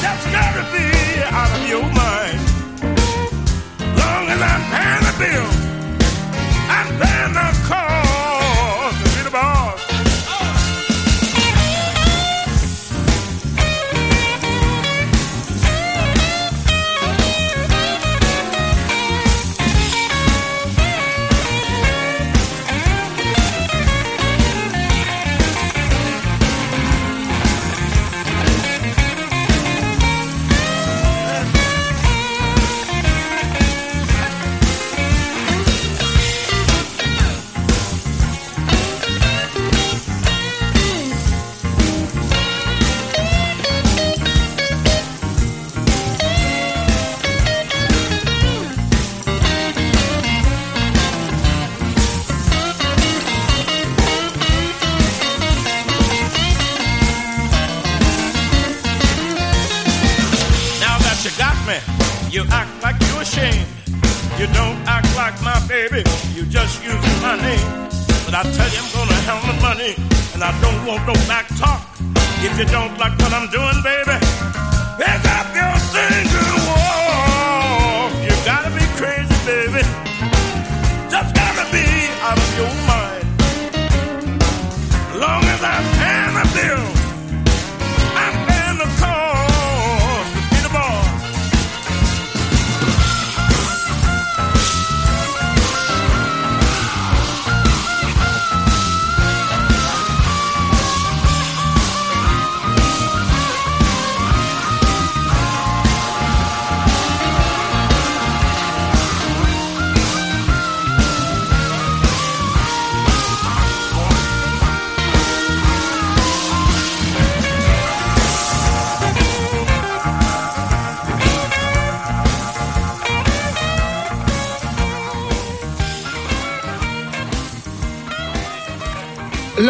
That's gotta be out of your mind. Long as I'm paying the bill, I'm paying the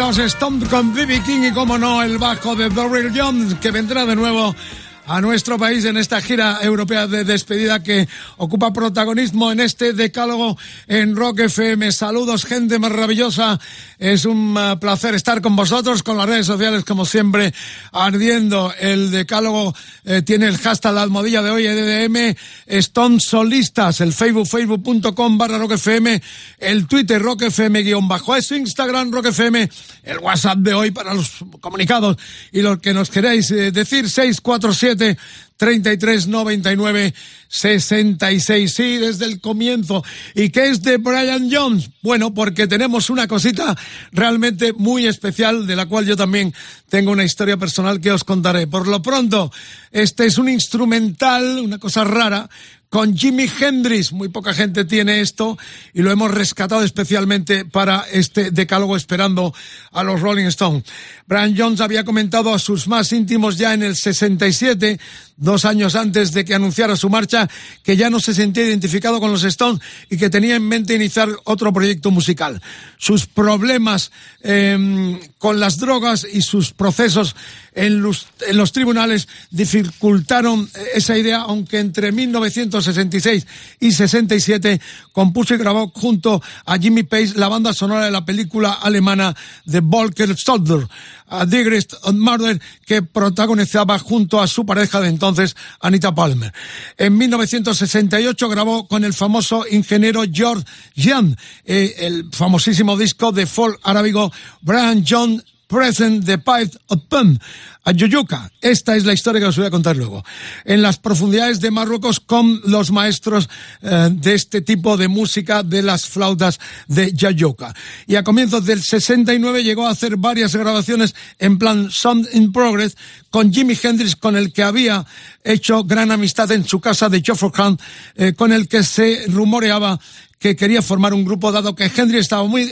Los Stones con B.B. King y, como no, el bajo de Beryl Jones, que vendrá de nuevo a nuestro país en esta gira europea de despedida que ocupa protagonismo en este decálogo en Rock FM. Saludos, gente maravillosa. Es un uh, placer estar con vosotros, con las redes sociales, como siempre, ardiendo. El decálogo eh, tiene el hashtag la almohadilla de hoy, EDM, Stone Solistas, el Facebook, facebook.com barra Rock FM, el Twitter Rock FM guion bajo, es Instagram Rock FM, el WhatsApp de hoy para los comunicados y los que nos queréis eh, decir, 647 33 99 66. Sí, desde el comienzo. ¿Y qué es de Brian Jones? Bueno, porque tenemos una cosita realmente muy especial de la cual yo también tengo una historia personal que os contaré. Por lo pronto, este es un instrumental, una cosa rara, con Jimi Hendrix. Muy poca gente tiene esto y lo hemos rescatado especialmente para este decálogo esperando a los Rolling Stones. Brian Jones había comentado a sus más íntimos ya en el 67, dos años antes de que anunciara su marcha, que ya no se sentía identificado con los Stones y que tenía en mente iniciar otro proyecto musical. Sus problemas eh, con las drogas y sus procesos en los, tribunales dificultaron esa idea, aunque entre 1966 y 67 compuso y grabó junto a Jimmy Page la banda sonora de la película alemana The Volker a Digrist on Murder, que protagonizaba junto a su pareja de entonces, Anita Palmer. En 1968 grabó con el famoso ingeniero George Jan eh, el famosísimo disco de folk arábigo Brian John Present the Pipe of Pum a Yuyuca. Esta es la historia que os voy a contar luego. En las profundidades de Marruecos con los maestros eh, de este tipo de música de las flautas de Yayuca. Y a comienzos del 69 llegó a hacer varias grabaciones en plan Sound in Progress con Jimi Hendrix, con el que había hecho gran amistad en su casa de Geoffrey eh, con el que se rumoreaba que quería formar un grupo, dado que Hendrix estaba muy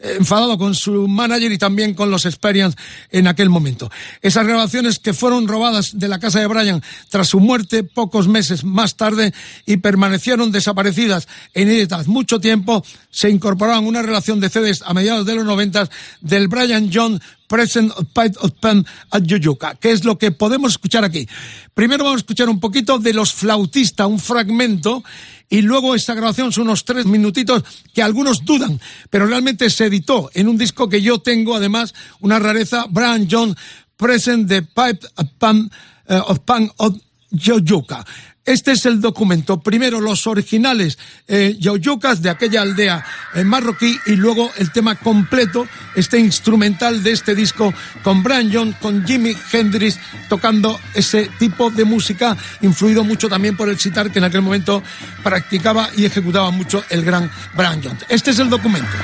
enfadado con su manager y también con los Experience en aquel momento. Esas grabaciones que fueron robadas de la casa de Brian tras su muerte pocos meses más tarde y permanecieron desaparecidas e inéditas mucho tiempo, se incorporaron a una relación de CDs a mediados de los noventas del Brian John Present of Pipe of Pen at Yuyuka, que es lo que podemos escuchar aquí. Primero vamos a escuchar un poquito de Los Flautistas, un fragmento, y luego esta grabación son unos tres minutitos que algunos dudan, pero realmente se editó en un disco que yo tengo, además, una rareza, Brian John Present the Pipe of Pan, uh, of, Pan of Yoyuka. Este es el documento. Primero los originales eh, de aquella aldea en marroquí y luego el tema completo, este instrumental de este disco con Brian John, con Jimi Hendrix tocando ese tipo de música, influido mucho también por el sitar que en aquel momento practicaba y ejecutaba mucho el gran Brian John. Este es el documento.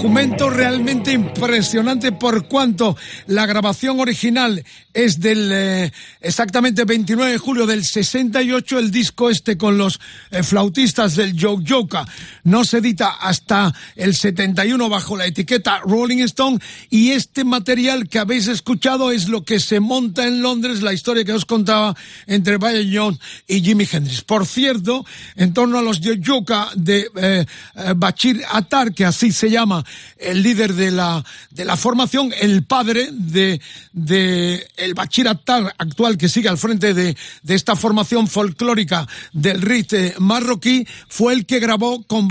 Documento realmente impresionante por cuanto la grabación original es del eh, exactamente 29 de julio del 68, el disco este con los eh, flautistas del Yoka no se edita hasta el 71 bajo la etiqueta Rolling Stone y este material que habéis escuchado es lo que se monta en Londres, la historia que os contaba entre Brian Jones y Jimi Hendrix. Por cierto, en torno a los Yoka de eh, Bachir Atar, que así se llama el líder de la, de la formación, el padre de, de el Bachiratar actual que sigue al frente de, de esta formación folclórica del rite marroquí, fue el que grabó con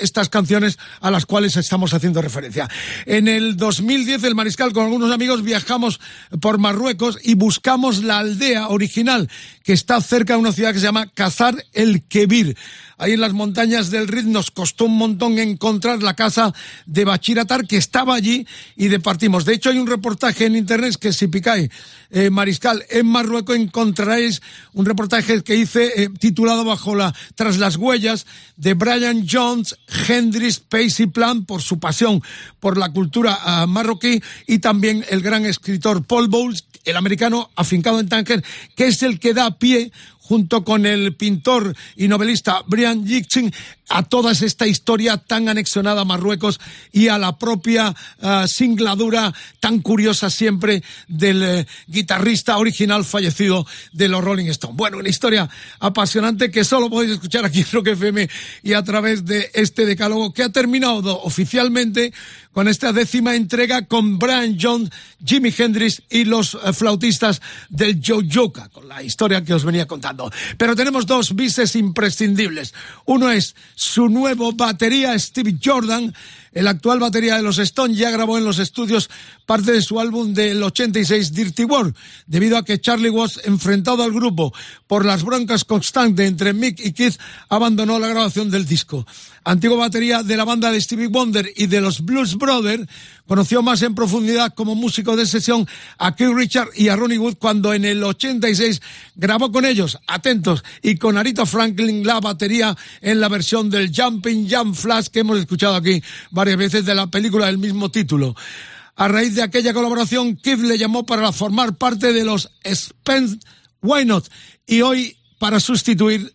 Estas canciones a las cuales estamos haciendo referencia. En el 2010, el Mariscal con algunos amigos viajamos por Marruecos y buscamos la aldea original que está cerca de una ciudad que se llama Cazar el Kebir ahí en las montañas del Rid, nos costó un montón encontrar la casa de Bachiratar, que estaba allí y departimos. De hecho, hay un reportaje en internet que si picáis eh, Mariscal en Marruecos encontraréis un reportaje que hice eh, titulado bajo la tras las huellas de Brian Jones, Hendrix Pacey Plan por su pasión por la cultura uh, marroquí y también el gran escritor Paul Bowles, el americano afincado en Tánger, que es el que da pie junto con el pintor y novelista Brian Yitzing, a toda esta historia tan anexionada a Marruecos y a la propia uh, singladura tan curiosa siempre del uh, guitarrista original fallecido de los Rolling Stones. Bueno, una historia apasionante que solo podéis escuchar aquí en Rock FM y a través de este decálogo que ha terminado oficialmente con esta décima entrega con Brian Jones, Jimi Hendrix y los uh, flautistas del Jojoka, con la historia que os venía contando. Pero tenemos dos bises imprescindibles. Uno es su nuevo batería, Steve Jordan, el actual batería de los Stones, ya grabó en los estudios parte de su álbum del 86, Dirty World, debido a que Charlie Watts, enfrentado al grupo por las broncas constantes entre Mick y Keith, abandonó la grabación del disco. Antigua batería de la banda de Stevie Wonder y de los Blues Brothers, conoció más en profundidad como músico de sesión a Keith Richard y a Ronnie Wood cuando en el 86 grabó con ellos, atentos, y con Arito Franklin la batería en la versión del Jumping Jump Flash que hemos escuchado aquí varias veces de la película del mismo título. A raíz de aquella colaboración, Keith le llamó para formar parte de los Spence Why Not y hoy para sustituir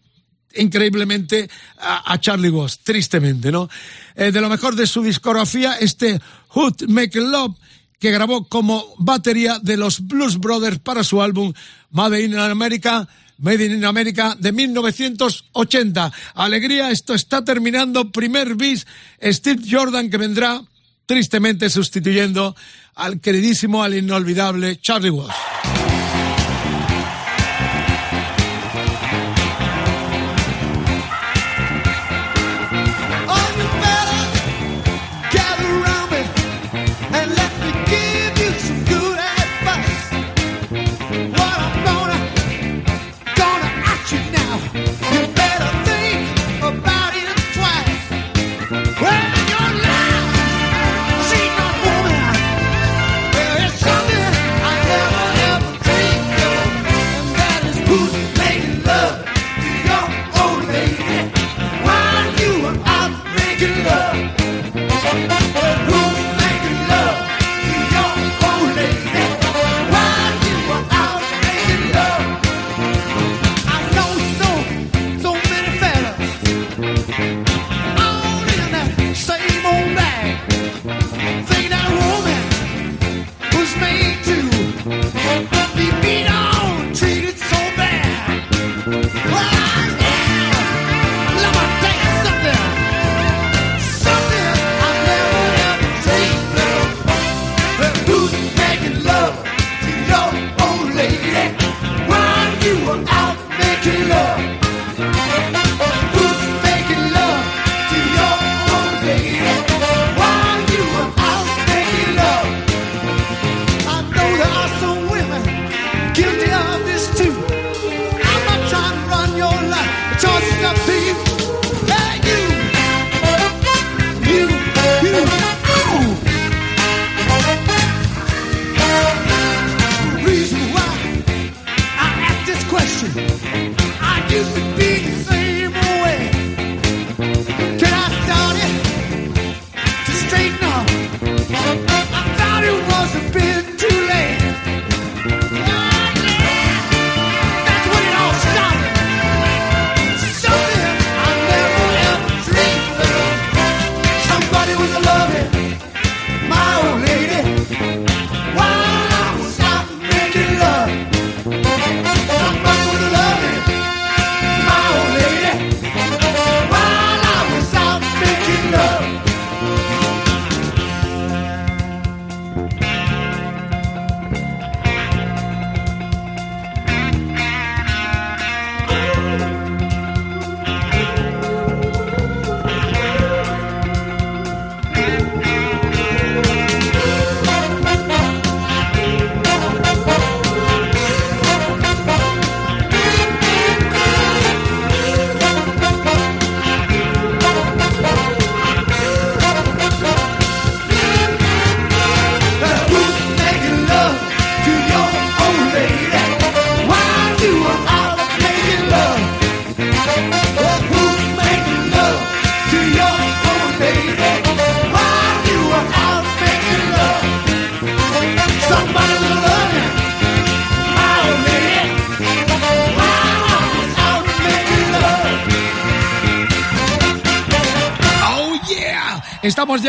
increíblemente a, Charlie Watts, tristemente, ¿no? Eh, de lo mejor de su discografía, este Hood Make Love, que grabó como batería de los Blues Brothers para su álbum Made in America, Made in America de 1980. Alegría, esto está terminando. Primer bis, Steve Jordan que vendrá tristemente sustituyendo al queridísimo, al inolvidable Charlie Watts.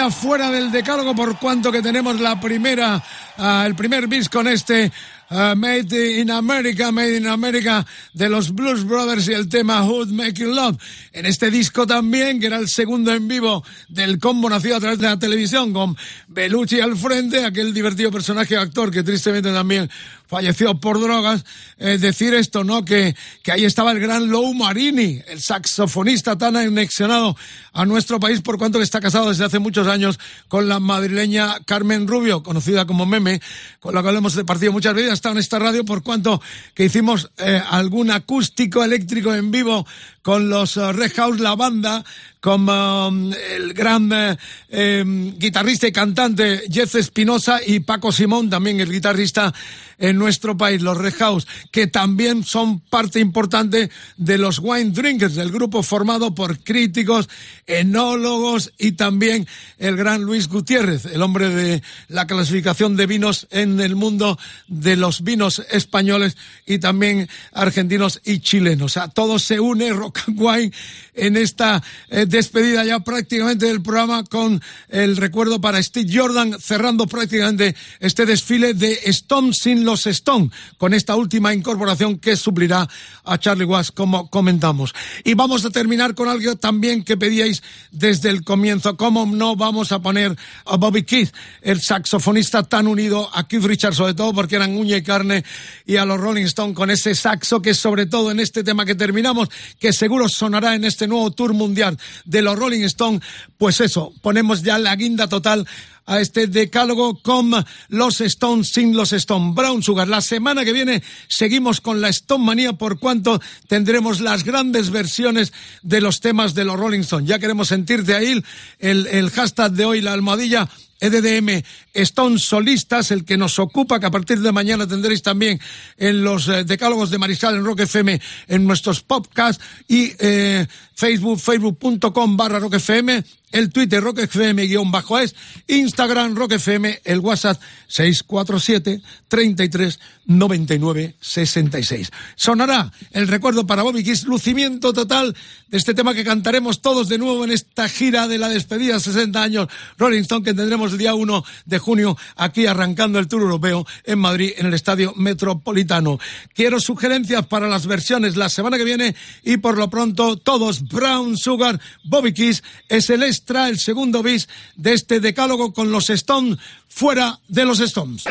Fuera del decálogo por cuanto que tenemos la primera, uh, el primer bis con este uh, Made in America, Made in America de los Blues Brothers y el tema Hood Making Love. En este disco también, que era el segundo en vivo del combo nacido a través de la televisión, con Belucci al frente, aquel divertido personaje actor que tristemente también falleció por drogas, eh, decir esto, ¿no? Que, que ahí estaba el gran Lou Marini, el saxofonista tan anexionado a nuestro país por cuanto que está casado desde hace muchos años con la madrileña Carmen Rubio, conocida como Meme, con la cual hemos departido muchas veces, estado en esta radio por cuanto que hicimos eh, algún acústico eléctrico en vivo con los uh, Red House, la banda, como um, el gran eh, eh, guitarrista y cantante Jeff Espinosa y Paco Simón, también el guitarrista en nuestro país, los Red House, que también son parte importante de los Wine Drinkers, del grupo formado por críticos, enólogos y también el gran Luis Gutiérrez, el hombre de la clasificación de vinos en el mundo de los vinos españoles y también argentinos y chilenos. O sea, todo se une, rock and wine, en esta eh, despedida ya prácticamente del programa con el recuerdo para Steve Jordan, cerrando prácticamente este desfile de Stone sin los Stone, con esta última incorporación que suplirá a Charlie Watts, como comentamos. Y vamos a terminar con algo también que pedíais desde el comienzo. ¿Cómo no vamos a poner a Bobby Keith, el saxofonista tan unido a Keith Richards, sobre todo porque eran uña y carne, y a los Rolling Stones con ese saxo que sobre todo en este tema que terminamos, que seguro sonará en este nuevo tour mundial de los Rolling Stones, pues eso, ponemos ya la guinda total a este decálogo con los Stones sin los Stones. Brown Sugar. La semana que viene seguimos con la Stone Manía por cuanto tendremos las grandes versiones de los temas de los Rolling Stones. Ya queremos sentirte ahí el, el hashtag de hoy, la almohadilla EDDM Stone Solistas, el que nos ocupa, que a partir de mañana tendréis también en los eh, decálogos de Mariscal en Rock FM, en nuestros podcasts y eh, Facebook, facebook.com barra Rock FM, el Twitter Rock FM guion bajo es, Instagram Rock FM, el WhatsApp 647 33 99 66. Sonará el recuerdo para Bobby Kiss, lucimiento total de este tema que cantaremos todos de nuevo en esta gira de la despedida 60 años Rolling Stone que tendremos el día 1 de junio aquí arrancando el Tour Europeo en Madrid en el Estadio Metropolitano. Quiero sugerencias para las versiones la semana que viene y por lo pronto todos Brown Sugar, Bobby Kiss es extra, el segundo bis de este decálogo con los Stones fuera de los Stones.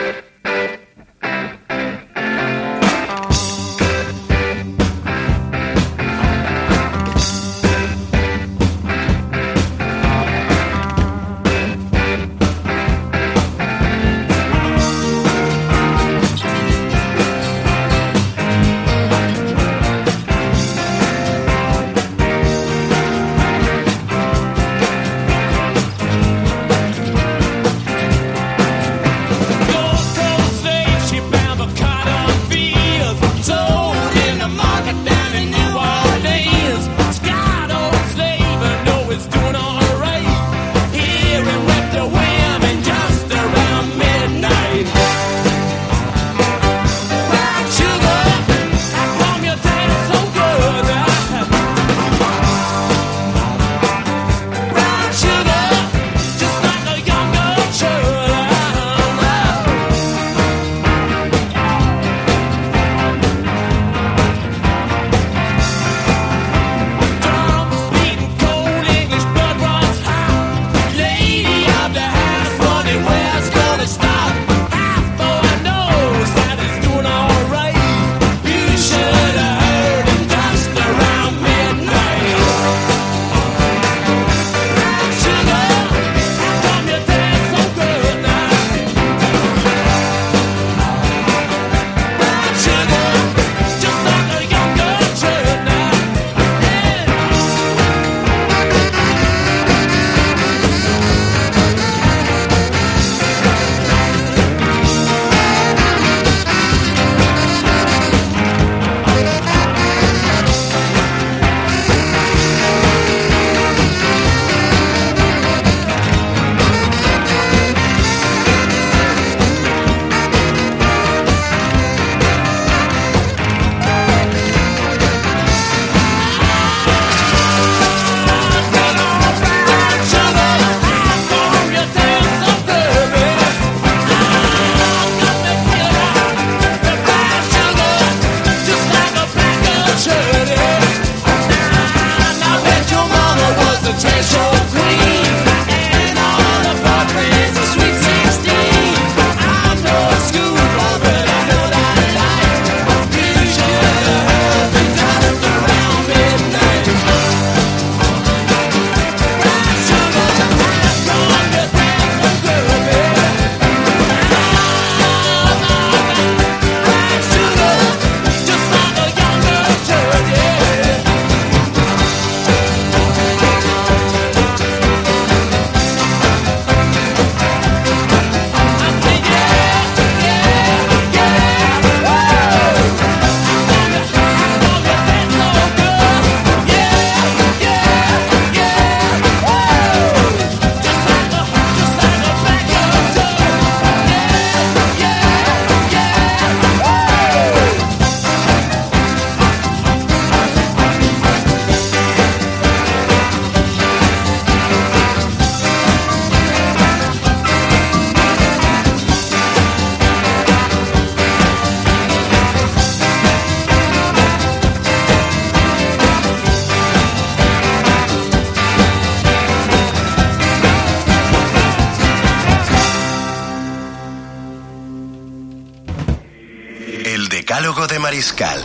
Mariscal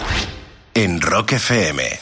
en Rock FM.